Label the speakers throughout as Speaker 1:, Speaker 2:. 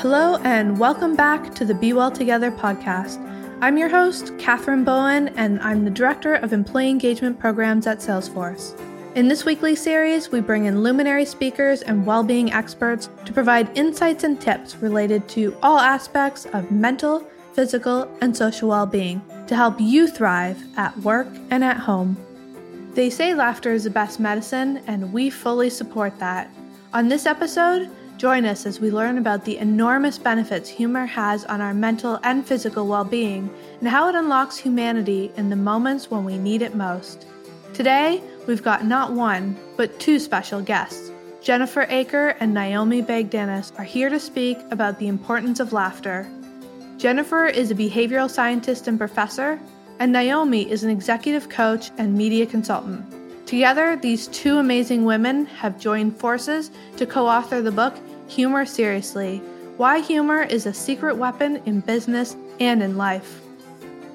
Speaker 1: Hello, and welcome back to the Be Well Together podcast. I'm your host, Katherine Bowen, and I'm the Director of Employee Engagement Programs at Salesforce. In this weekly series, we bring in luminary speakers and well being experts to provide insights and tips related to all aspects of mental, physical, and social well being to help you thrive at work and at home. They say laughter is the best medicine, and we fully support that. On this episode, Join us as we learn about the enormous benefits humor has on our mental and physical well being and how it unlocks humanity in the moments when we need it most. Today, we've got not one, but two special guests. Jennifer Aaker and Naomi Bagdonas are here to speak about the importance of laughter. Jennifer is a behavioral scientist and professor, and Naomi is an executive coach and media consultant. Together, these two amazing women have joined forces to co author the book Humor Seriously Why Humor is a Secret Weapon in Business and in Life.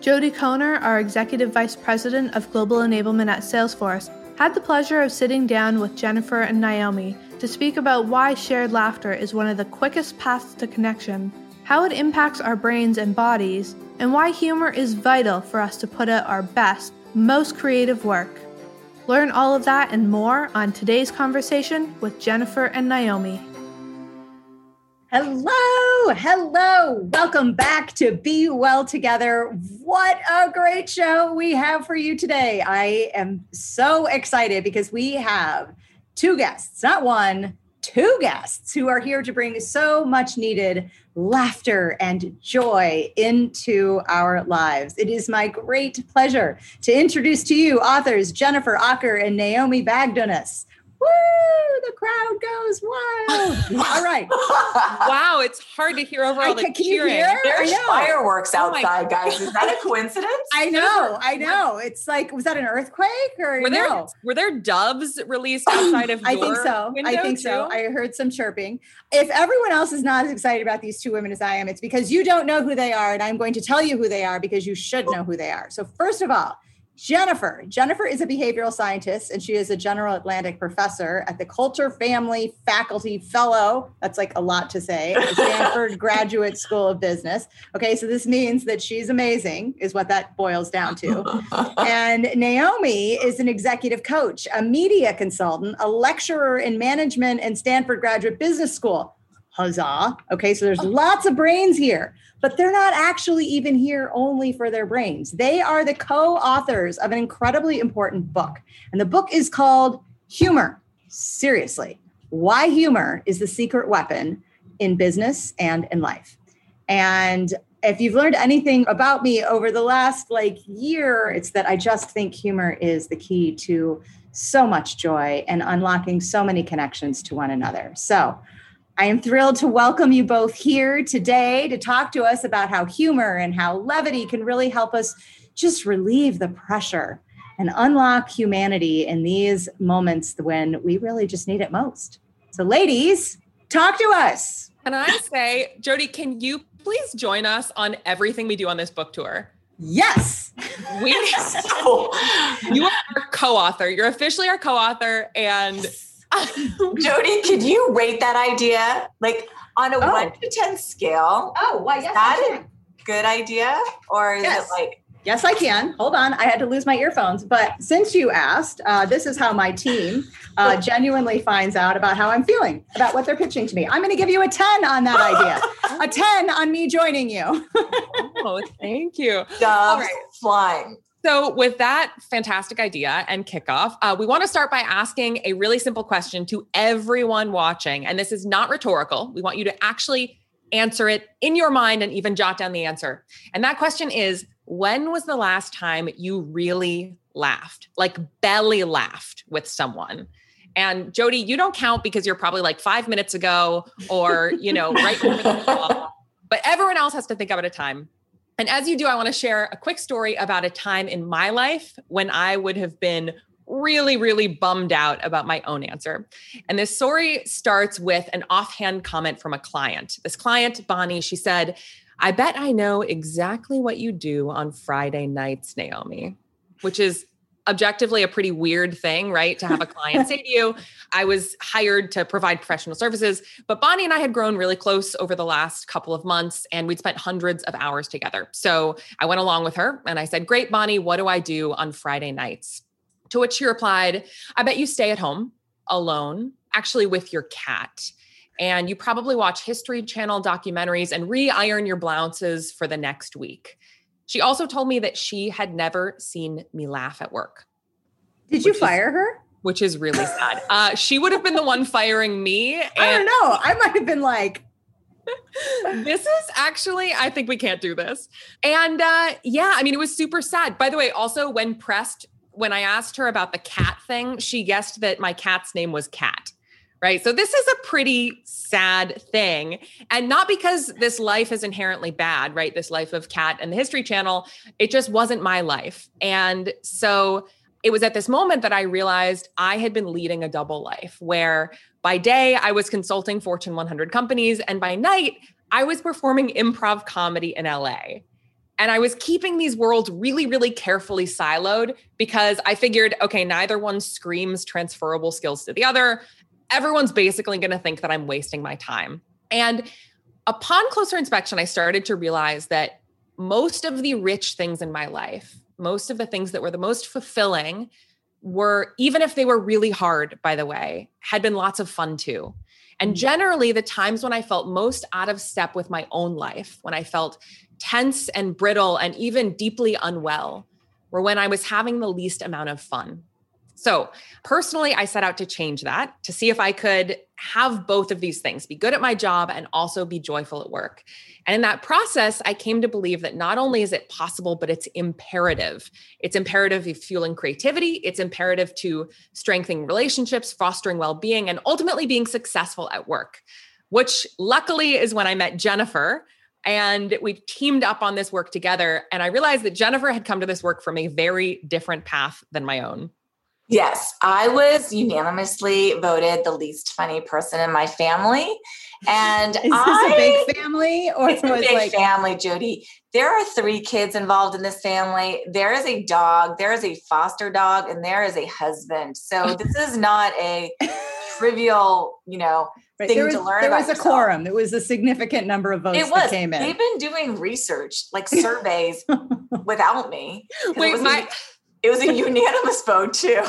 Speaker 1: Jody Kohner, our Executive Vice President of Global Enablement at Salesforce, had the pleasure of sitting down with Jennifer and Naomi to speak about why shared laughter is one of the quickest paths to connection, how it impacts our brains and bodies, and why humor is vital for us to put out our best, most creative work. Learn all of that and more on today's conversation with Jennifer and Naomi.
Speaker 2: Hello, hello. Welcome back to Be Well Together. What a great show we have for you today. I am so excited because we have two guests, not one, two guests who are here to bring so much needed laughter and joy into our lives. It is my great pleasure to introduce to you authors Jennifer Aaker and Naomi Bagdonas woo, the crowd goes wild. all right.
Speaker 3: wow, it's hard to hear over all the
Speaker 2: can, can
Speaker 3: cheering.
Speaker 2: You hear?
Speaker 4: There's fireworks oh outside, guys. Is that a coincidence?
Speaker 2: I know, I know. It's like, was that an earthquake or
Speaker 3: were there
Speaker 2: no?
Speaker 3: were there doves released outside of
Speaker 2: I think so. I think
Speaker 3: too?
Speaker 2: so. I heard some chirping. If everyone else is not as excited about these two women as I am, it's because you don't know who they are, and I'm going to tell you who they are because you should know who they are. So first of all, Jennifer. Jennifer is a behavioral scientist and she is a General Atlantic professor at the Coulter Family Faculty Fellow. That's like a lot to say. At the Stanford Graduate School of Business. Okay, so this means that she's amazing, is what that boils down to. and Naomi is an executive coach, a media consultant, a lecturer in management and Stanford Graduate Business School. Huzzah. Okay, so there's oh. lots of brains here but they're not actually even here only for their brains. They are the co authors of an incredibly important book. And the book is called Humor. Seriously, why humor is the secret weapon in business and in life. And if you've learned anything about me over the last like year, it's that I just think humor is the key to so much joy and unlocking so many connections to one another. So, I am thrilled to welcome you both here today to talk to us about how humor and how levity can really help us just relieve the pressure and unlock humanity in these moments when we really just need it most. So, ladies, talk to us.
Speaker 3: And I say, Jody, can you please join us on everything we do on this book tour?
Speaker 2: Yes.
Speaker 3: We you are our co-author. You're officially our co-author and
Speaker 4: Jody, could you rate that idea like on a oh. one to 10 scale?
Speaker 2: Oh, why? Well, yes,
Speaker 4: that a good idea? Or is yes. it like,
Speaker 2: Yes, I can. Hold on. I had to lose my earphones. But since you asked, uh, this is how my team uh, genuinely finds out about how I'm feeling, about what they're pitching to me. I'm going to give you a 10 on that idea, a 10 on me joining you.
Speaker 3: oh, thank you.
Speaker 4: Doves right. flying.
Speaker 3: So, with that fantastic idea and kickoff, uh, we want to start by asking a really simple question to everyone watching. And this is not rhetorical. We want you to actually answer it in your mind and even jot down the answer. And that question is When was the last time you really laughed, like belly laughed with someone? And Jody, you don't count because you're probably like five minutes ago or, you know, right before the call. But everyone else has to think about a time and as you do, I want to share a quick story about a time in my life when I would have been really, really bummed out about my own answer. And this story starts with an offhand comment from a client. This client, Bonnie, she said, I bet I know exactly what you do on Friday nights, Naomi, which is objectively a pretty weird thing, right? To have a client say to you, I was hired to provide professional services, but Bonnie and I had grown really close over the last couple of months and we'd spent hundreds of hours together. So I went along with her and I said, Great, Bonnie, what do I do on Friday nights? To which she replied, I bet you stay at home alone, actually with your cat. And you probably watch History Channel documentaries and re iron your blouses for the next week. She also told me that she had never seen me laugh at work.
Speaker 2: Did you fire is, her?
Speaker 3: Which is really sad. Uh, she would have been the one firing me.
Speaker 2: I don't know. I might have been like,
Speaker 3: this is actually, I think we can't do this. And uh, yeah, I mean, it was super sad. By the way, also when pressed, when I asked her about the cat thing, she guessed that my cat's name was Cat right? So this is a pretty sad thing. And not because this life is inherently bad, right? This life of Cat and the History Channel, it just wasn't my life. And so it was at this moment that I realized I had been leading a double life where by day I was consulting Fortune 100 companies and by night I was performing improv comedy in LA. And I was keeping these worlds really, really carefully siloed because I figured, okay, neither one screams transferable skills to the other everyone's basically going to think that I'm wasting my time. And upon closer inspection, I started to realize that most of the rich things in my life, most of the things that were the most fulfilling, were, even if they were really hard, by the way, had been lots of fun too. And mm. generally, the times when I felt most out of step with my own life, when I felt tense and brittle and even deeply unwell, were when I was having the least amount of fun. So, personally, I set out to change that to see if I could have both of these things be good at my job and also be joyful at work. And in that process, I came to believe that not only is it possible, but it's imperative. It's imperative of fueling creativity, it's imperative to strengthening relationships, fostering well being, and ultimately being successful at work, which luckily is when I met Jennifer. And we teamed up on this work together. And I realized that Jennifer had come to this work from a very different path than my own.
Speaker 4: Yes, I was unanimously voted the least funny person in my family. And
Speaker 2: is this
Speaker 4: I,
Speaker 2: a big family
Speaker 4: or it's a big like- family, Jody? There are three kids involved in this family. There is a dog, there is a foster dog, and there is a husband. So this is not a trivial, you know, right. thing
Speaker 2: was,
Speaker 4: to learn.
Speaker 2: There was
Speaker 4: a
Speaker 2: yourself. quorum. It was a significant number of votes it was. that came in.
Speaker 4: They've been doing research, like surveys, without me.
Speaker 3: Wait, my.
Speaker 4: It was a unanimous vote too.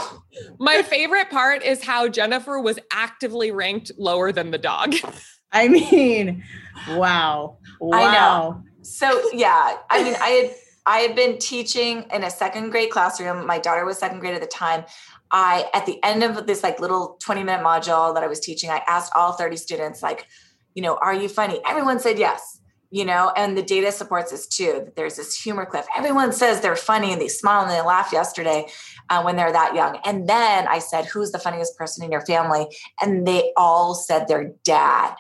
Speaker 3: My favorite part is how Jennifer was actively ranked lower than the dog.
Speaker 2: I mean, wow. Wow. I know.
Speaker 4: So yeah, I mean, I had I had been teaching in a second grade classroom. My daughter was second grade at the time. I at the end of this like little 20 minute module that I was teaching, I asked all 30 students, like, you know, are you funny? Everyone said yes you know, and the data supports this too. That there's this humor cliff. Everyone says they're funny and they smile and they laugh yesterday uh, when they're that young. And then I said, Who's the funniest person in your family? And they all said their dad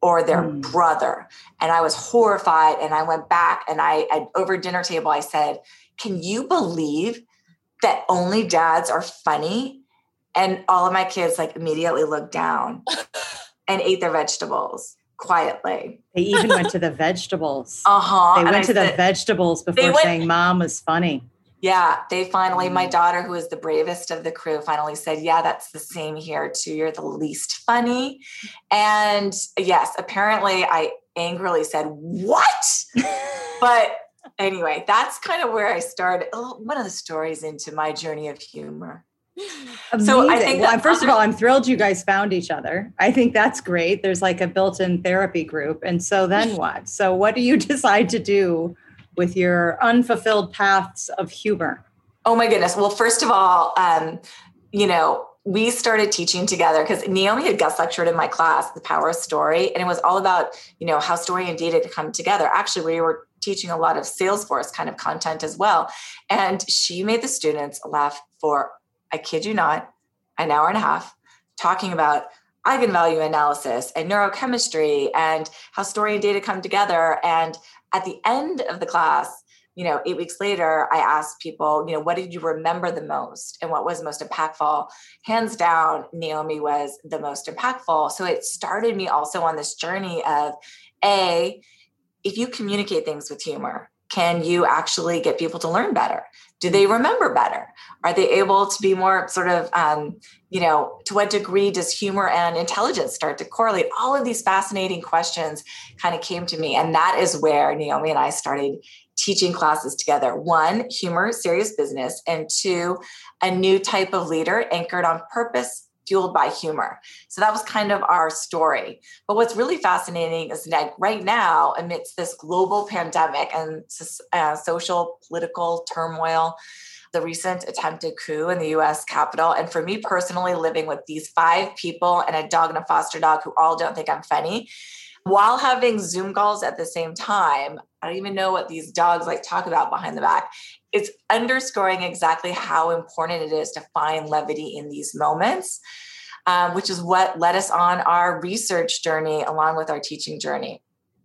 Speaker 4: or their mm. brother. And I was horrified. And I went back and I, I, over dinner table, I said, Can you believe that only dads are funny? And all of my kids like immediately looked down and ate their vegetables quietly.
Speaker 2: They even went to the vegetables.
Speaker 4: Uh huh.
Speaker 2: They went to the vegetables before went, saying mom was funny.
Speaker 4: Yeah, they finally, my mm. daughter, who is the bravest of the crew, finally said, Yeah, that's the same here too. You're the least funny. And yes, apparently I angrily said, What? but anyway, that's kind of where I started. One of the stories into my journey of humor.
Speaker 2: Amazing. So I think well, first other- of all, I'm thrilled you guys found each other. I think that's great. There's like a built-in therapy group. And so then what? So what do you decide to do with your unfulfilled paths of humor?
Speaker 4: Oh my goodness. Well, first of all, um, you know, we started teaching together because Naomi had guest lectured in my class, The Power of Story, and it was all about, you know, how story and data come together. Actually, we were teaching a lot of Salesforce kind of content as well. And she made the students laugh for I kid you not, an hour and a half talking about eigenvalue analysis and neurochemistry and how story and data come together. And at the end of the class, you know, eight weeks later, I asked people, you know, what did you remember the most and what was most impactful? Hands down, Naomi was the most impactful. So it started me also on this journey of A, if you communicate things with humor, can you actually get people to learn better? Do they remember better? Are they able to be more sort of, um, you know, to what degree does humor and intelligence start to correlate? All of these fascinating questions kind of came to me. And that is where Naomi and I started teaching classes together. One, humor, serious business, and two, a new type of leader anchored on purpose, fueled by humor. So that was kind of our story. But what's really fascinating is that right now, amidst this global pandemic and uh, social political turmoil, the recent attempted coup in the US Capitol, and for me personally, living with these five people and a dog and a foster dog who all don't think I'm funny. While having Zoom calls at the same time, I don't even know what these dogs like talk about behind the back it's underscoring exactly how important it is to find levity in these moments, um, which is what led us on our research journey along with our teaching journey.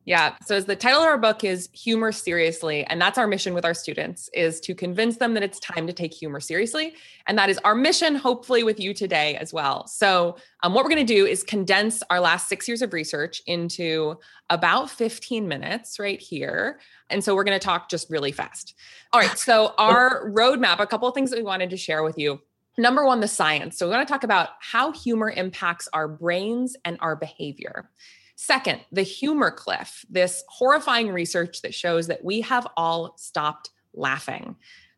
Speaker 3: Yeah. So as the title of our book is Humor Seriously, and that's our mission with our students is to convince them that it's time to take humor seriously. And that is our mission, hopefully with you today as well. So um, what we're going to do is condense our last six years of research into about 15 minutes right here. And so we're going to talk just really fast. All right. So our roadmap, a couple of things that we wanted to share with you. Number one, the science. So we're going to talk about how humor impacts our brains and our behavior. Second, the humor cliff, this horrifying research that shows that we have all stopped laughing.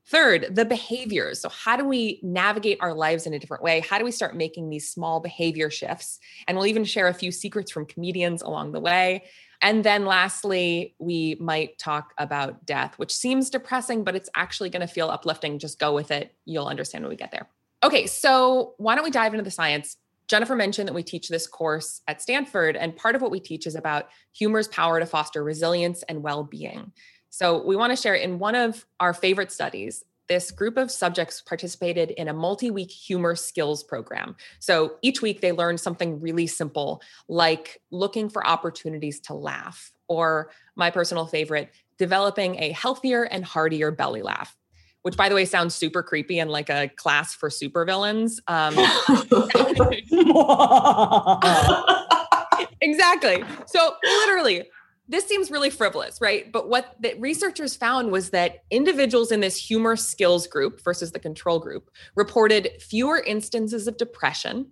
Speaker 3: Third, the behaviors. So, how do we navigate our lives in a different way? How do we start making these small behavior shifts? And we'll even share a few secrets from comedians along the way. And then lastly, we might talk about death, which seems depressing, but it's actually going to feel uplifting. Just go with it. You'll understand when we get there. Okay, so why don't we dive into the science? Jennifer mentioned that we teach this course at Stanford, and part of what we teach is about humor's power to foster resilience and well being. So, we want to share in one of our favorite studies. This group of subjects participated in a multi week humor skills program. So each week they learned something really simple, like looking for opportunities to laugh, or my personal favorite, developing a healthier and heartier belly laugh which by the way sounds super creepy and like a class for supervillains. Um, exactly. So literally, this seems really frivolous, right? But what the researchers found was that individuals in this humor skills group versus the control group reported fewer instances of depression,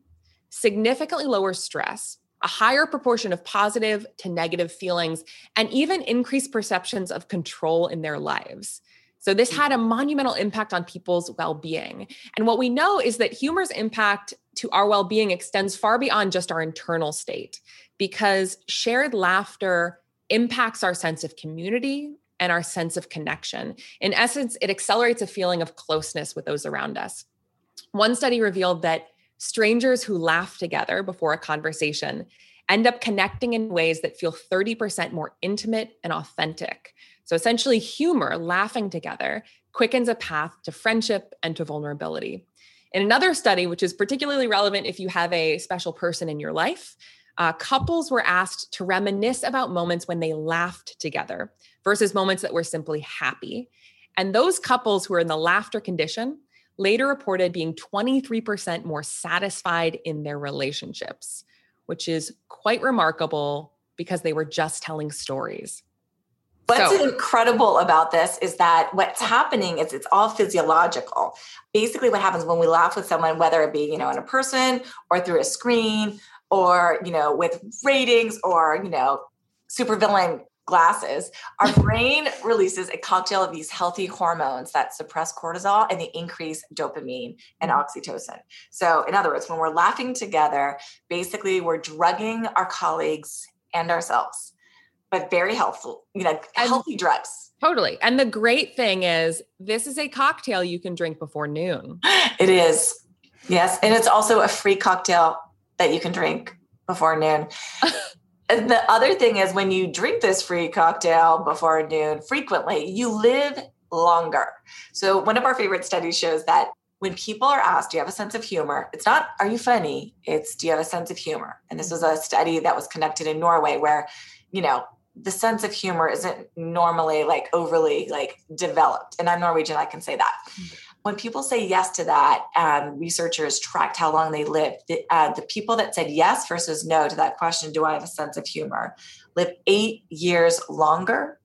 Speaker 3: significantly lower stress, a higher proportion of positive to negative feelings, and even increased perceptions of control in their lives. So this had a mm-hmm. monumental impact on people's well-being. And what we know is that humor's impact to our well-being extends far beyond just our internal state because shared laughter impacts our sense of community and our sense of connection. In essence, it accelerates a feeling of closeness with those around us. One study revealed that strangers who laugh together before a conversation end up connecting in ways that feel 30% more intimate and authentic. So essentially, humor, laughing together, quickens a path to friendship and to vulnerability. In another study, which is particularly relevant if you have a special person in your life, uh, couples were asked to reminisce about moments when they laughed together versus moments that were simply happy. And those couples who are in the laughter condition later reported being 23% more satisfied in their relationships, which is quite remarkable because they were just telling stories.
Speaker 4: What's so, incredible about this is that what's happening is it's all physiological. Basically, what happens when we laugh with someone, whether it be, you know, in a person or through a screen or, you know, with ratings or, you know, supervillain glasses, our brain releases a cocktail of these healthy hormones that suppress cortisol and they increase dopamine and mm-hmm. oxytocin. So, in other words, when we're laughing together, basically we're drugging our colleagues and ourselves but very helpful, you know, healthy and, drugs.
Speaker 3: Totally. And the great thing is, this is a cocktail you can drink before noon.
Speaker 4: It is. Yes. And it's also a free cocktail that you can drink before noon. and the other thing is, when you drink this free cocktail before noon frequently, you live longer. So, one of our favorite studies shows that when people are asked, Do you have a sense of humor? It's not, Are you funny? It's, Do you have a sense of humor? And this was a study that was conducted in Norway where, you know, the sense of humor isn't normally like overly like developed and i'm norwegian i can say that mm-hmm. when people say yes to that um, researchers tracked how long they lived the, uh, the people that said yes versus no to that question do i have a sense of humor live eight years longer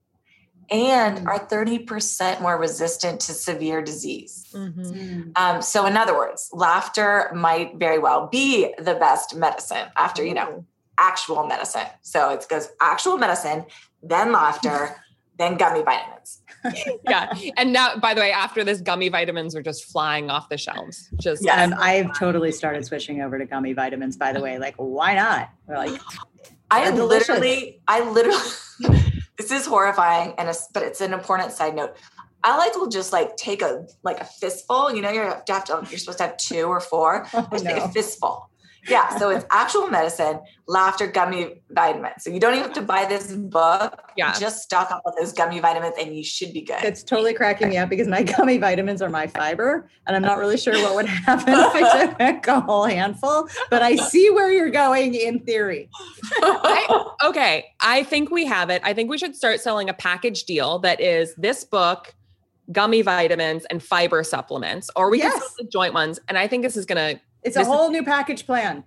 Speaker 4: and
Speaker 2: Mm.
Speaker 4: are 30% more resistant to severe disease.
Speaker 3: Mhm.
Speaker 2: Mm.
Speaker 4: Um, so, in other words, laughter might very well be the best medicine after, you know, actual medicine. So it goes actual medicine, then laughter, then gummy vitamins.
Speaker 3: yeah. And now, by the way, after this, gummy vitamins are just flying off the shelves. Just
Speaker 4: Yes.
Speaker 2: Um, I've totally started switching over to gummy vitamins, by the way. Like, why not? We're like,
Speaker 4: I
Speaker 2: They're
Speaker 4: literally, I literally, this is horrifying, and it's, but it's an important side note. I like will just like take a like a fistful. You know, you're have to have to, you're supposed to have two or four.
Speaker 2: oh,
Speaker 4: I just take a fistful. Yeah, so it's actual medicine, laughter gummy vitamins. So you don't even have to buy this book.
Speaker 3: Yeah.
Speaker 4: just stock up on those gummy vitamins, and you should be good.
Speaker 2: It's totally cracking me up because my gummy vitamins are my fiber, and I'm not really sure what would happen if I took a whole handful. But I see where you're going in theory.
Speaker 3: I, okay, I think we have it. I think we should start selling a package deal that is this book, gummy vitamins, and fiber supplements, or we can
Speaker 2: Yes.
Speaker 3: sell the joint ones. And I think this is going to
Speaker 2: It's a
Speaker 3: This is-
Speaker 2: whole new package plan.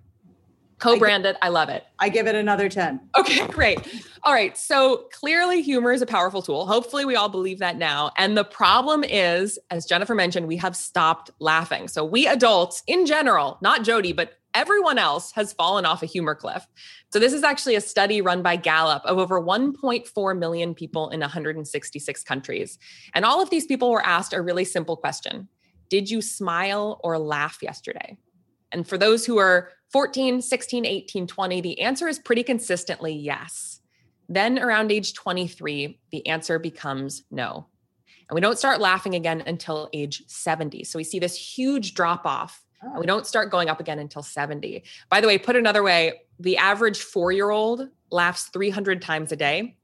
Speaker 3: co-brand it. I love it.
Speaker 2: I give it another 10.
Speaker 3: Okay, great. All right. So clearly, humor is a powerful tool. Hopefully, we all believe that now. And the problem is, as Jennifer mentioned, we have stopped laughing. So, we adults in general, not Jody, but everyone else has fallen off a humor cliff. So, this is actually a study run by Gallup of over 1.4 million people in 166 countries. And all of these people were asked a really simple question Did you smile or laugh yesterday? And for those who are 14, 16, 18, 20, the answer is pretty consistently yes. Then around age 23, the answer becomes no. And we don't start laughing again until age 70. So we see this huge drop off. And we oh. don't start going up again until 70. By the way, put another way, the average four year old laughs 300 times a day.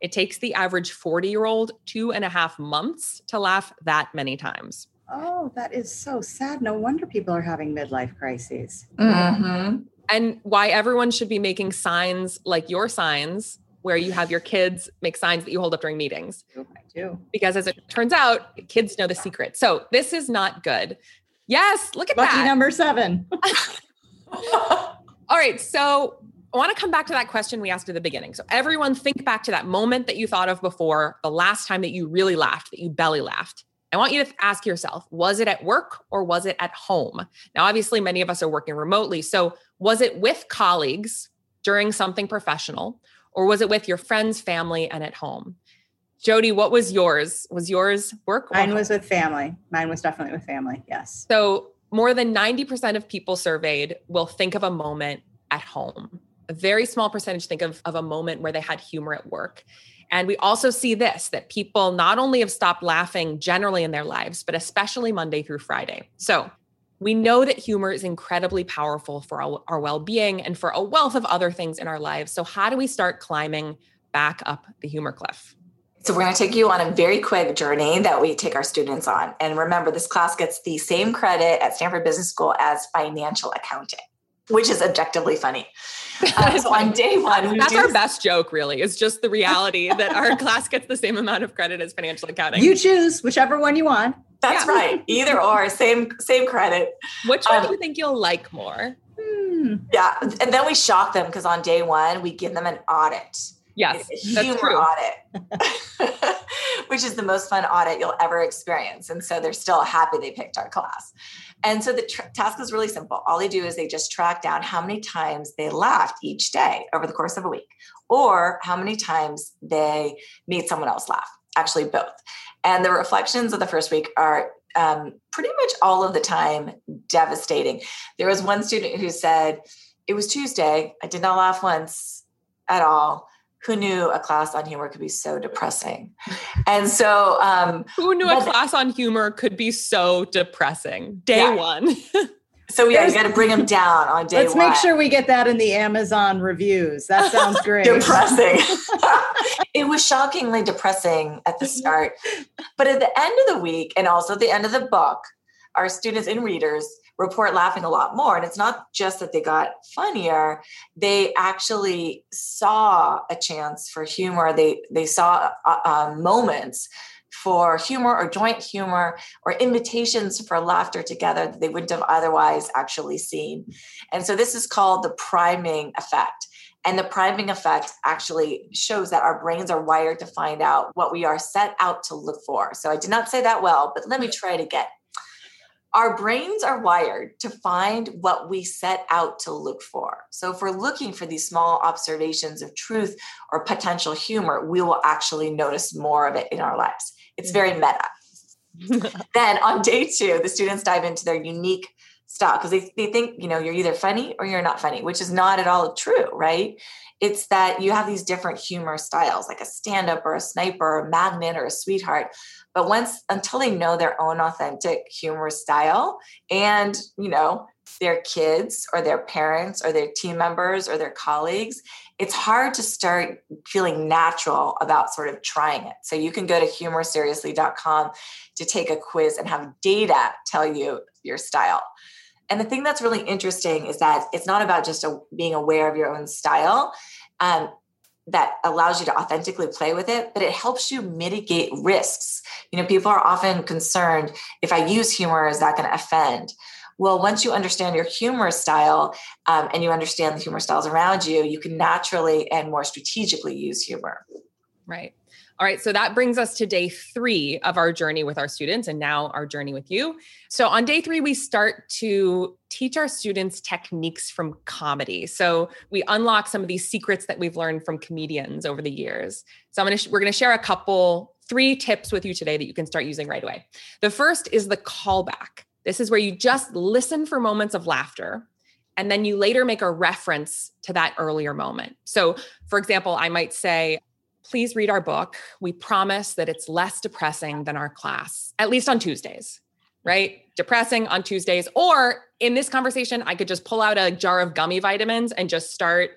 Speaker 3: It takes the average 40 year old two and a half months to laugh that many times.
Speaker 2: Oh, that is so sad. No wonder people are having midlife crises.
Speaker 4: Mhm.
Speaker 3: and why everyone should be making signs like your signs where you have your kids make signs that you hold up during meetings
Speaker 2: I do.
Speaker 3: because as it turns out kids know the secret so this is not good yes look at
Speaker 2: Lucky
Speaker 3: that
Speaker 2: number seven.
Speaker 3: all right so i want to come back to that question we asked at the beginning so everyone think back to that moment that you thought of before the last time that you really laughed that you belly laughed I want you to ask yourself, was it at work or was it at home? Now, obviously, many of us are working remotely. So, was it with colleagues during something professional or was it with your friends, family, and at home? Jody, what was yours? Was yours work? or
Speaker 2: Mine was with family. Mine was definitely with family. Yes.
Speaker 3: So, more than 90% of people surveyed will think of a moment at home. A very small percentage think of, of a moment where they had humor at work. And we also see this that people not only have stopped laughing generally in their lives, but especially Monday through Friday. So, we know that humor is incredibly powerful for our, our well being and for a wealth of other things in our lives. So, how do we start climbing back up the humor cliff?
Speaker 4: So we're going to take you on a very quick journey that we take our students on. And remember, this class gets the same credit at Stanford Business School as financial accounting, which is objectively funny. Um, so on day one, we
Speaker 3: That's
Speaker 4: do
Speaker 3: our
Speaker 4: this-
Speaker 3: best joke, really. It's just the reality that our class gets the same amount of credit as financial accounting.
Speaker 2: You choose whichever one you want.
Speaker 4: That's
Speaker 3: Yeah.
Speaker 4: right. Either or, same same credit.
Speaker 3: Which one
Speaker 4: Um,
Speaker 3: do you think you'll like more?
Speaker 2: Hmm.
Speaker 4: Yeah, and then we shock them because on day one we give them an audit.
Speaker 3: Yes,
Speaker 4: It's a
Speaker 3: that's
Speaker 4: humor
Speaker 3: true.
Speaker 4: audit, which is the most fun audit you'll ever experience. And so they're still happy they picked our class. And so the tr- task is really simple. All they do is they just track down how many times they laughed each day over the course of a week, or how many times they made someone else laugh. Actually, both. And the reflections of the first week are um, pretty much all of the time devastating. There was one student who said, It was Tuesday. I did not laugh once at all. Who knew a class on humor could be so depressing? And so, um,
Speaker 3: Who knew a class on humor could be so depressing? Day
Speaker 4: Yeah.
Speaker 3: one.
Speaker 4: so yeah, you got to bring them down on day one.
Speaker 2: Let's
Speaker 4: one.
Speaker 2: make sure we get that in the Amazon reviews. That sounds great.
Speaker 4: depressing. it was shockingly depressing at the start. But at the end of the week and also at the end of the book, our students and readers report laughing a lot more. And it's not just that they got funnier, they actually saw a chance for humor. They they saw uh, uh, moments for humor or joint humor or invitations for laughter together that they wouldn't have otherwise actually seen. And so this is called the priming effect. And the priming effect actually shows that our brains are wired to find out what we are set out to look for. So I did not say that well, but let me try it again. Our brains are wired to find what we set out to look for. So if we're looking for these small observations of truth or potential humor, we will actually notice more of it in our lives. It's very mm-hmm. meta. then on day two, the students dive into their unique style because they, they think, you know, you're either funny or you're not funny, which is not at all true, right? It's that you have these different humor styles, like a stand up or a sniper or a magnet or a sweetheart. But once until they know their own authentic humor style and, you know, their kids or their parents or their team members or their colleagues, it's hard to start feeling natural about sort of trying it. So you can go to humorseriously.com to take a quiz and have data tell you your style. And the thing that's really interesting is that it's not about just a, being aware of your own style um, that allows you to authentically play with it, but it helps you mitigate risks. You know, people are often concerned if I use humor, is that going to offend? Well, once you understand your humor style um, and you understand the humor styles around you, you can naturally and more strategically use humor.
Speaker 3: Right. All right, so that brings us to day three of our journey with our students and now our journey with you. So, on day three, we start to teach our students techniques from comedy. So, we unlock some of these secrets that we've learned from comedians over the years. So, I'm gonna, we're gonna share a couple, three tips with you today that you can start using right away. The first is the callback. This is where you just listen for moments of laughter and then you later make a reference to that earlier moment. So, for example, I might say, please read our book. We promise that it's less depressing than our class, at least on Tuesdays, right? Depressing on Tuesdays. Or in this conversation, I could just pull out a jar of gummy vitamins and just start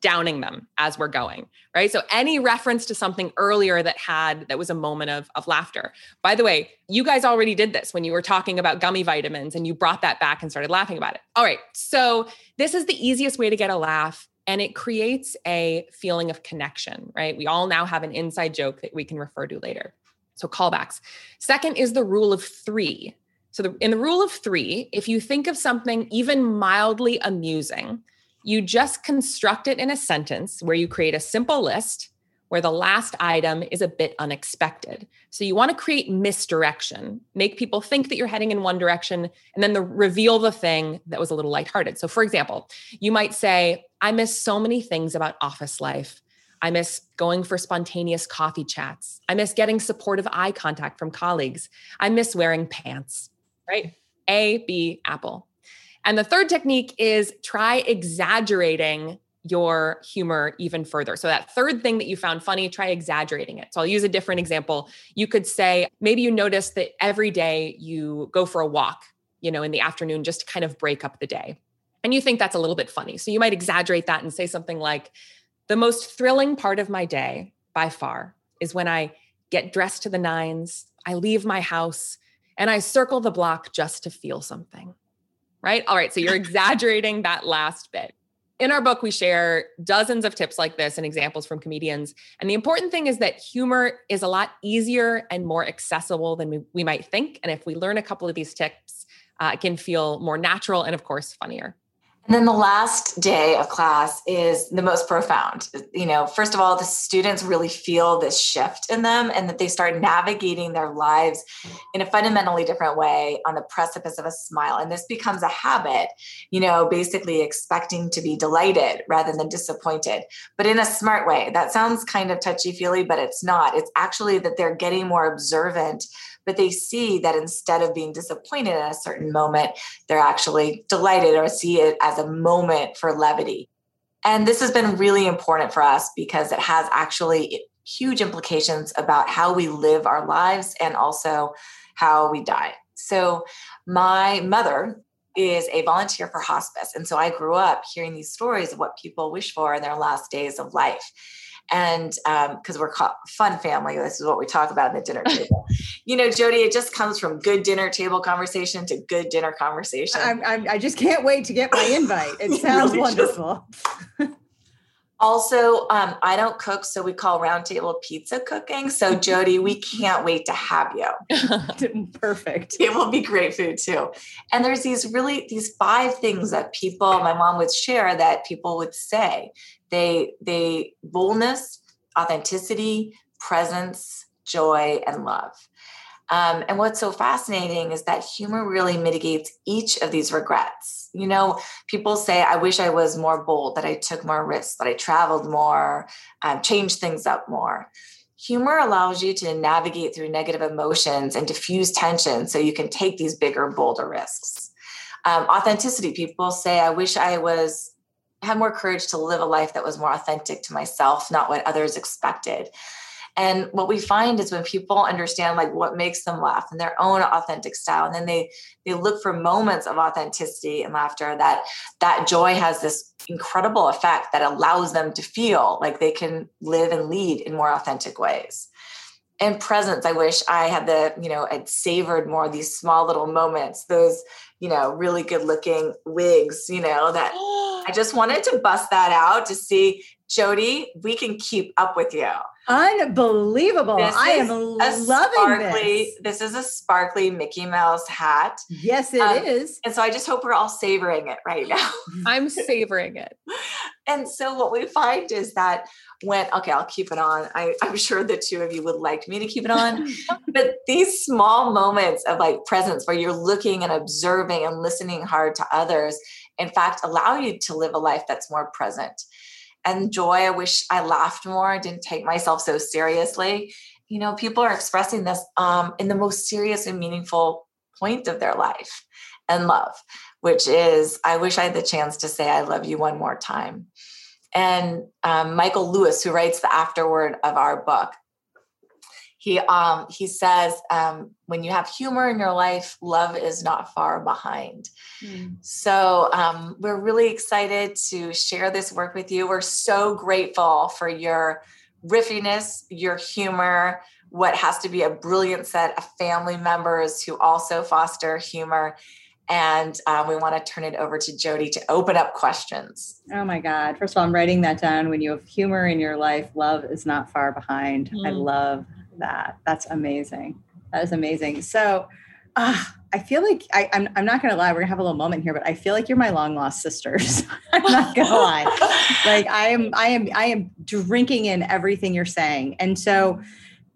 Speaker 3: downing them as we're going right so any reference to something earlier that had that was a moment of, of laughter by the way you guys already did this when you were talking about gummy vitamins and you brought that back and started laughing about it all right so this is the easiest way to get a laugh and it creates a feeling of connection, right? We all now have an inside joke that we can refer to later. So, callbacks. Second is the rule of three. So, the, in the rule of three, if you think of something even mildly amusing, you just construct it in a sentence where you create a simple list where the last item is a bit unexpected. So you want to create misdirection, make people think that you're heading in one direction, and then the, reveal the thing that was a little lighthearted. So, for example, you might say, I miss so many things about office life. I miss going for spontaneous coffee chats. I miss getting supportive eye contact from colleagues. I miss wearing pants, right? A, B, apple. And the third technique is try exaggerating your humor even further. So, that third thing that you found funny, try exaggerating it. So, I'll use a different example. You could say, maybe you notice that every day you go for a walk, you know, in the afternoon just to kind of break up the day. And you think that's a little bit funny. So, you might exaggerate that and say something like, the most thrilling part of my day by far is when I get dressed to the nines, I leave my house, and I circle the block just to feel something. Right? All right. So, you're exaggerating that last bit in our book, we share dozens of tips like this and examples from comedians. And the important thing is that humor is a lot easier and more accessible than we, we might think. And if we learn a couple of these tips, uh, it can feel more natural and, of course, funnier.
Speaker 4: And then the last day of class is the most profound. You know, first of all, the students really feel this shift in them and that they start navigating their lives in a fundamentally different way on the precipice of a smile. And this becomes a habit, you know, basically expecting to be delighted rather than disappointed, but in a smart way. That sounds kind of touchy feely, but it's not. It's actually that they're getting more observant but they see that instead of being disappointed at a certain moment, they're actually delighted or see it as a moment for levity. And this has been really important for us because it has actually huge implications about how we live our lives and also how we die. So, my mother is a volunteer for hospice. And so I grew up hearing these stories of what people wish for in their last days of life and because um, we're fun family this is what we talk about in the dinner table you know jody it just comes from good dinner table conversation to good dinner conversation
Speaker 2: I'm, I'm, i just can't wait to get my invite it sounds really wonderful
Speaker 4: Also, um, I don't cook, so we call roundtable pizza cooking. So, Jody, we can't wait to have you.
Speaker 2: Perfect.
Speaker 4: It will be great food too. And there's these really these five things that people, my mom would share that people would say. They they boldness, authenticity, presence, joy, and love. Um, and what's so fascinating is that humor really mitigates each of these regrets. You know, people say, I wish I was more bold, that I took more risks, that I traveled more, um, changed things up more. Humor allows you to navigate through negative emotions and diffuse tension so you can take these bigger, bolder risks. Um, authenticity, people say, I wish I was had more courage to live a life that was more authentic to myself, not what others expected. And what we find is when people understand like what makes them laugh in their own authentic style, and then they they look for moments of authenticity and laughter, that that joy has this incredible effect that allows them to feel like they can live and lead in more authentic ways and presence i wish i had the you know i'd savored more these small little moments those you know really good looking wigs you know that i just wanted to bust that out to see jody we can keep up with you
Speaker 2: Unbelievable. This I am loving
Speaker 4: sparkly,
Speaker 2: this.
Speaker 4: This is a sparkly Mickey Mouse hat.
Speaker 2: Yes, it um, is.
Speaker 4: And so I just hope we're all savoring it right now.
Speaker 3: I'm savoring it.
Speaker 4: and so what we find is that when, okay, I'll keep it on. I, I'm sure the two of you would like me to keep it on. but these small moments of like presence where you're looking and observing and listening hard to others, in fact, allow you to live a life that's more present and joy. I wish I laughed more. I didn't take myself so seriously. You know, people are expressing this um, in the most serious and meaningful point of their life and love, which is, I wish I had the chance to say, I love you one more time. And um, Michael Lewis, who writes the afterword of our book, he um he says um, when you have humor in your life love is not far behind mm. so um, we're really excited to share this work with you we're so grateful for your riffiness your humor what has to be a brilliant set of family members who also foster humor and uh, we want to turn it over to Jody to open up questions.
Speaker 2: Oh my God. First of all, I'm writing that down. When you have humor in your life, love is not far behind. Mm. I love that. That's amazing. That is amazing. So, uh, I feel like I, am I'm, I'm not gonna lie. We're gonna have a little moment here, but I feel like you're my long lost sisters. I'm not gonna lie. Like I am, I am, I am drinking in everything you're saying, and so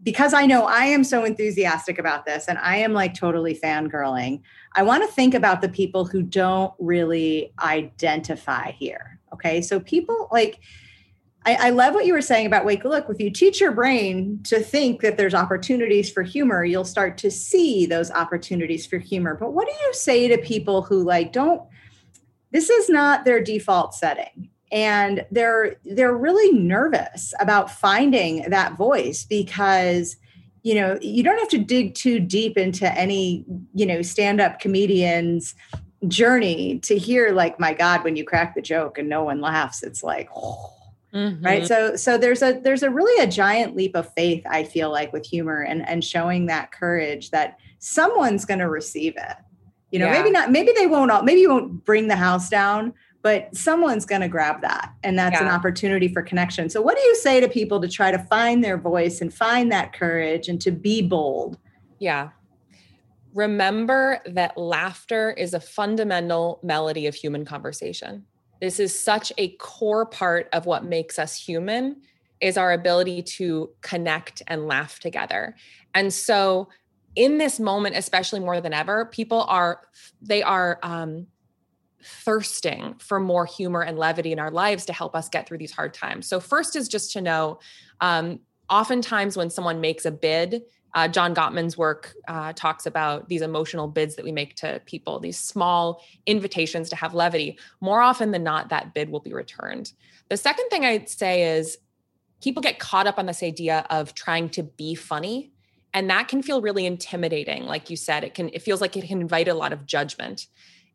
Speaker 2: because I know I am so enthusiastic about this, and I am like totally fangirling. I want to think about the people who don't really identify here. Okay, so people like I, I, love what you were saying about wake look if you teach your brain to think that there's opportunities for humor you'll start to see those opportunities for humor but what do you say to people who like don't this is not their default setting and they're they're really nervous about finding that voice because you know you don't have to dig too deep into any you know stand-up comedians journey to hear like my god when you crack the joke and no one laughs it's like oh Mm-hmm. right so so there's a there's a really a giant leap of faith i feel like with humor and and showing that courage that someone's going to receive it you know yeah. maybe not maybe they won't all maybe you won't bring the house down but someone's going to grab that and that's yeah. an opportunity for connection so what do you say to people to try to find their voice and find that courage and to be bold
Speaker 3: yeah remember that laughter is a fundamental melody of human conversation this is such a core part of what makes us human is our ability to connect and laugh together. And so in this moment especially more than ever, people are they are um thirsting for more humor and levity in our lives to help us get through these hard times. So first is just to know um oftentimes when someone makes a bid uh, John Gottman's work uh, talks about these emotional bids that we make to people, these small invitations to have levity. More often than not, that bid will be returned. The second thing I'd say is people get caught up on this idea of trying to be funny. And that can feel really intimidating. Like you said, it can, it feels like it can invite a lot of judgment.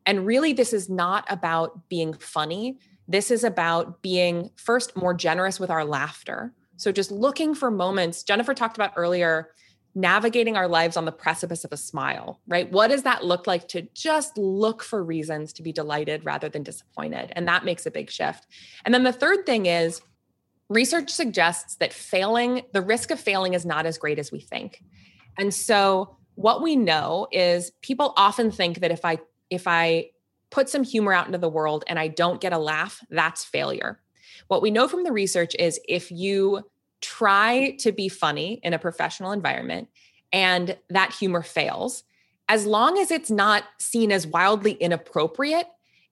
Speaker 3: And really, this is not about being funny. This is about being first more generous with our laughter. So just looking for moments. Jennifer talked about earlier navigating our lives on the precipice of a smile, right? What does that look like to just look for reasons to be delighted rather than disappointed? And that makes a big shift. And then the third thing is research suggests that failing, the risk of failing is not as great as we think. And so what we know is people often think that if I if I put some humor out into the world and I don't get a laugh, that's failure. What we know from the research is if you try to be funny in a professional environment and that humor fails, as long as it's not seen as wildly inappropriate,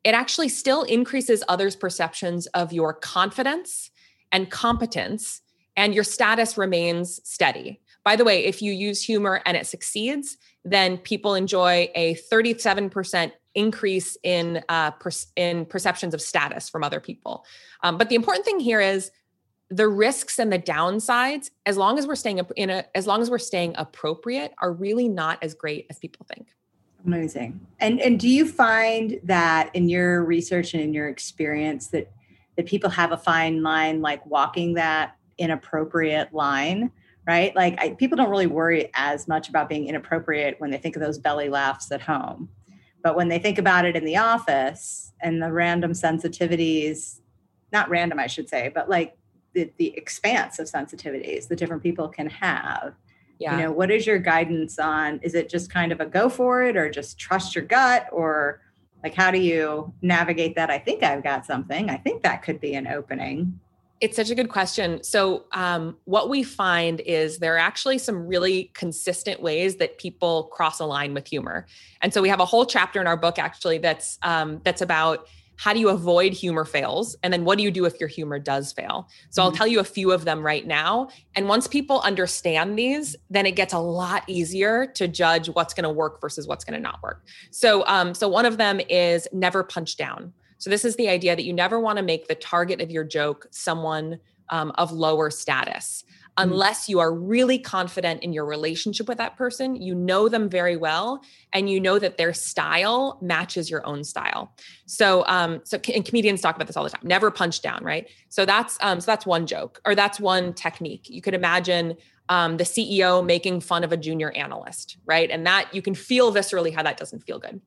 Speaker 3: it actually still increases others' perceptions of your confidence and competence, and your status remains steady. By the way, if you use humor and it succeeds, then people enjoy a 37% increase in uh, per- in perceptions of status from other people. Um, but the important thing here is the risks and the downsides, as long as we're staying in a, as long as we're staying appropriate, are really not as great as people think.
Speaker 2: Amazing. And and do you find that in your research and in your experience that that people have a fine line, like walking that inappropriate line? Right? Like I, people don't really worry as much about being inappropriate when they think of those belly laughs at home. But when they think about it in the office and the random sensitivities, not random, I should say, but like the, the expanse of sensitivities that different people can have. Yeah. You know, what is your guidance on? Is it just kind of a go for it or just trust your gut or like how do you navigate that? I think I've got something. I think that could be an opening.
Speaker 3: It's such a good question. So, um, what we find is there are actually some really consistent ways that people cross a line with humor, and so we have a whole chapter in our book actually that's um, that's about how do you avoid humor fails and then what do you do if your humor does fail? So mm-hmm. i'll tell you a few of them right now. And once people understand these then it gets a lot easier to judge what's going to work versus what's going to not work. So um, so one of them is never punch down so this is the idea that you never want to make the target of your joke someone um, of lower status mm-hmm. unless you are really confident in your relationship with that person you know them very well and you know that their style matches your own style so um so and comedians talk about this all the time never punch down right so that's um so that's one joke or that's one technique you could imagine um, the CEO making fun of a junior analyst, right? And that you can feel viscerally how that doesn't feel good.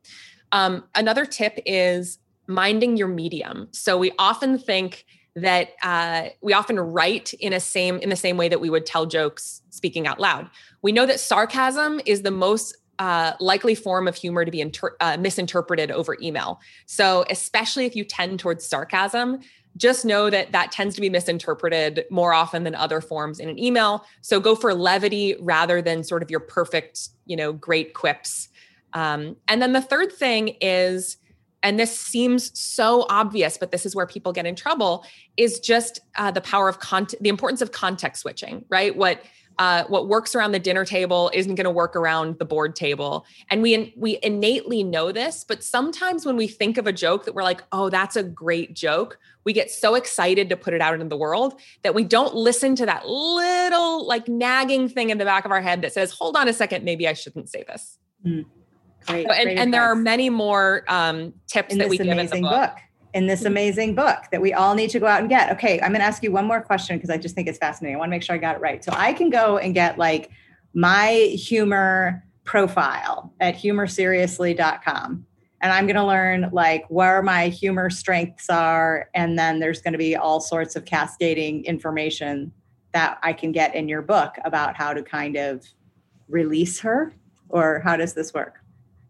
Speaker 3: Um, another tip is minding your medium. So we often think that uh, we often write in a same in the same way that we would tell jokes speaking out loud. We know that sarcasm is the most uh, likely form of humor to be inter- uh, misinterpreted over email. So especially if you tend towards sarcasm, just know that that tends to be misinterpreted more often than other forms in an email. So go for levity rather than sort of your perfect, you know, great quips. Um, and then the third thing is and this seems so obvious, but this is where people get in trouble, is just uh, the power of the importance of context switching, right? What uh, what works around the dinner table isn't going to work around the board table, and we we innately know this. But sometimes when we think of a joke that we're like, "Oh, that's a great joke," we get so excited to put it out into the world that we don't listen to that little like nagging thing in the back of our head that says, "Hold on a second, maybe I shouldn't say this." Mm. Great, and, great and there are many more um, tips in that we give in the book. book.
Speaker 2: In this mm-hmm. amazing book that we all need to go out and get. Okay, I'm going to ask you one more question because I just think it's fascinating. I want to make sure I got it right. So I can go and get like my humor profile at humorseriously.com and I'm going to learn like where my humor strengths are. And then there's going to be all sorts of cascading information that I can get in your book about how to kind of release her, or how does this work?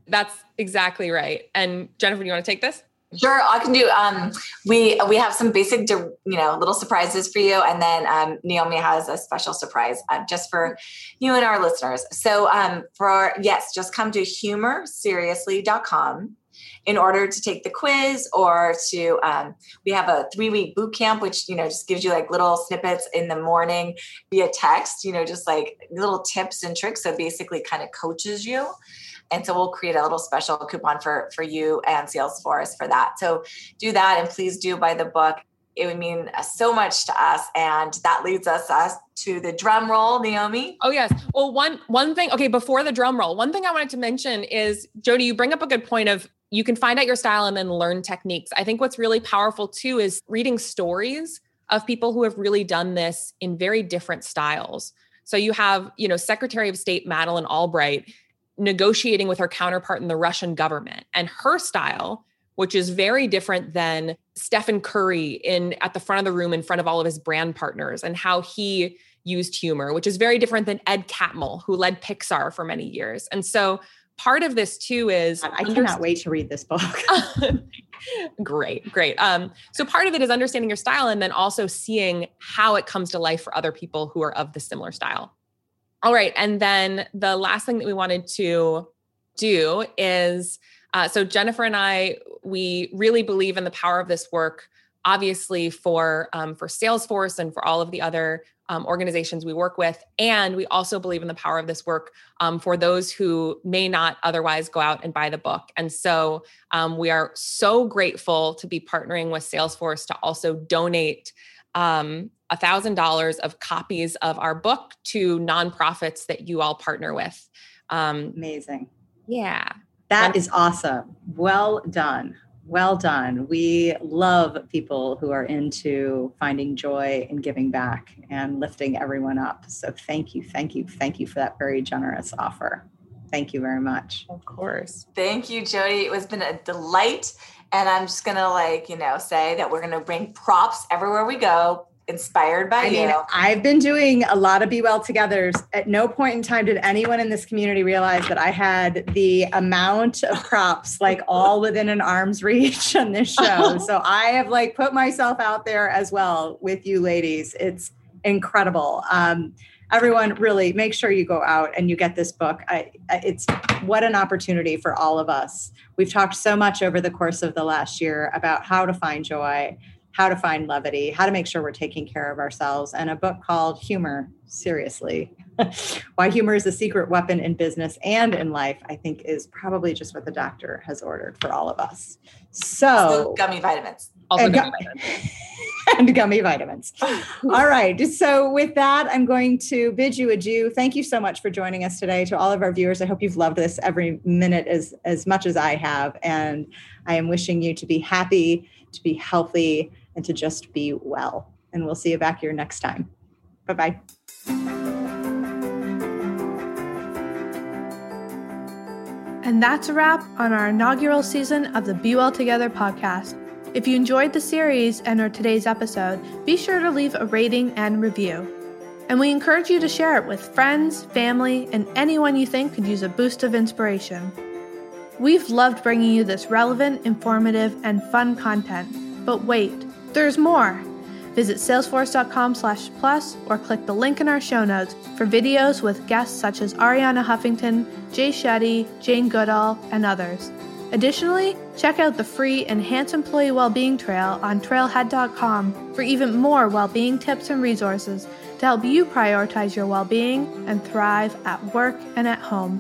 Speaker 3: That's exactly right. And Jennifer, do you want to take this?
Speaker 4: Sure, I can do. Um, we we have some basic, you know, little surprises for you, and then um, Naomi has a special surprise uh, just for you and our listeners. So, um, for yes, just come to humorseriously.com in order to take the quiz or to um, we have a three week boot camp which you know just gives you like little snippets in the morning via text you know just like little tips and tricks so basically kind of coaches you and so we'll create a little special coupon for for you and Salesforce for that. So do that and please do buy the book. It would mean uh, so much to us. And that leads us, us to the drum roll, Naomi.
Speaker 3: Oh yes. Well, one one thing, okay, before the drum roll, one thing I wanted to mention is Jody, you bring up a good point of you can find out your style and then learn techniques. I think what's really powerful too is reading stories of people who have really done this in very different styles. So you have, you know, Secretary of State Madeleine Albright negotiating with her counterpart in the Russian government. And her style which is very different than Stephen Curry in at the front of the room in front of all of his brand partners and how he used humor, which is very different than Ed Catmull, who led Pixar for many years. And so part of this too is
Speaker 2: I cannot wait to read this book.
Speaker 3: great, great. Um, so part of it is understanding your style and then also seeing how it comes to life for other people who are of the similar style. All right. And then the last thing that we wanted to do is uh, so Jennifer and I, we really believe in the power of this work obviously for um, for salesforce and for all of the other um, organizations we work with. And we also believe in the power of this work um, for those who may not otherwise go out and buy the book. And so um, we are so grateful to be partnering with Salesforce to also donate um, $1,000 of copies of our book to nonprofits that you all partner with.
Speaker 2: Um, Amazing.
Speaker 3: Yeah.
Speaker 2: That is awesome. Well done. Well done. We love people who are into finding joy and giving back and lifting everyone up. So thank you, thank you, thank you for that very generous offer. Thank you very much.
Speaker 3: Of course.
Speaker 4: Thank you, Jody. It was been a delight. And I'm just gonna like, you know, say that we're gonna bring props everywhere we go inspired by I you. Mean,
Speaker 2: I've been doing a lot of B-Well Togethers. At no point in time did anyone in this community realize that I had the amount of props like all within an arm's reach on this show. so I have like put myself out there as well with you ladies. It's incredible. Um, everyone really make sure you go out and you get this book. I, it's what an opportunity for all of us. We've talked so much over the course of the last year about how to find joy how to find levity, how to make sure we're taking care of ourselves, and a book called Humor, seriously. Why humor is a secret weapon in business and in life, I think is probably just what the doctor has ordered for all of us. So,
Speaker 4: also gummy vitamins.
Speaker 3: Also and, gummy vitamins.
Speaker 2: and gummy vitamins. all right. So, with that, I'm going to bid you adieu. Thank you so much for joining us today. To all of our viewers, I hope you've loved this every minute as, as much as I have. And I am wishing you to be happy, to be healthy, and to just be well. And we'll see you back here next time. Bye bye.
Speaker 1: And that's a wrap on our inaugural season of the B-Well Together podcast. If you enjoyed the series and or today's episode, be sure to leave a rating and review. And we encourage you to share it with friends, family, and anyone you think could use a boost of inspiration. We've loved bringing you this relevant, informative, and fun content. But wait, there's more. Visit salesforce.com/plus or click the link in our show notes for videos with guests such as Arianna Huffington, Jay Shetty, Jane Goodall, and others. Additionally, check out the free Enhance Employee Wellbeing Trail on trailhead.com for even more well-being tips and resources to help you prioritize your well-being and thrive at work and at home.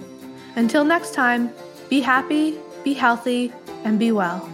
Speaker 1: Until next time, be happy, be healthy, and be well.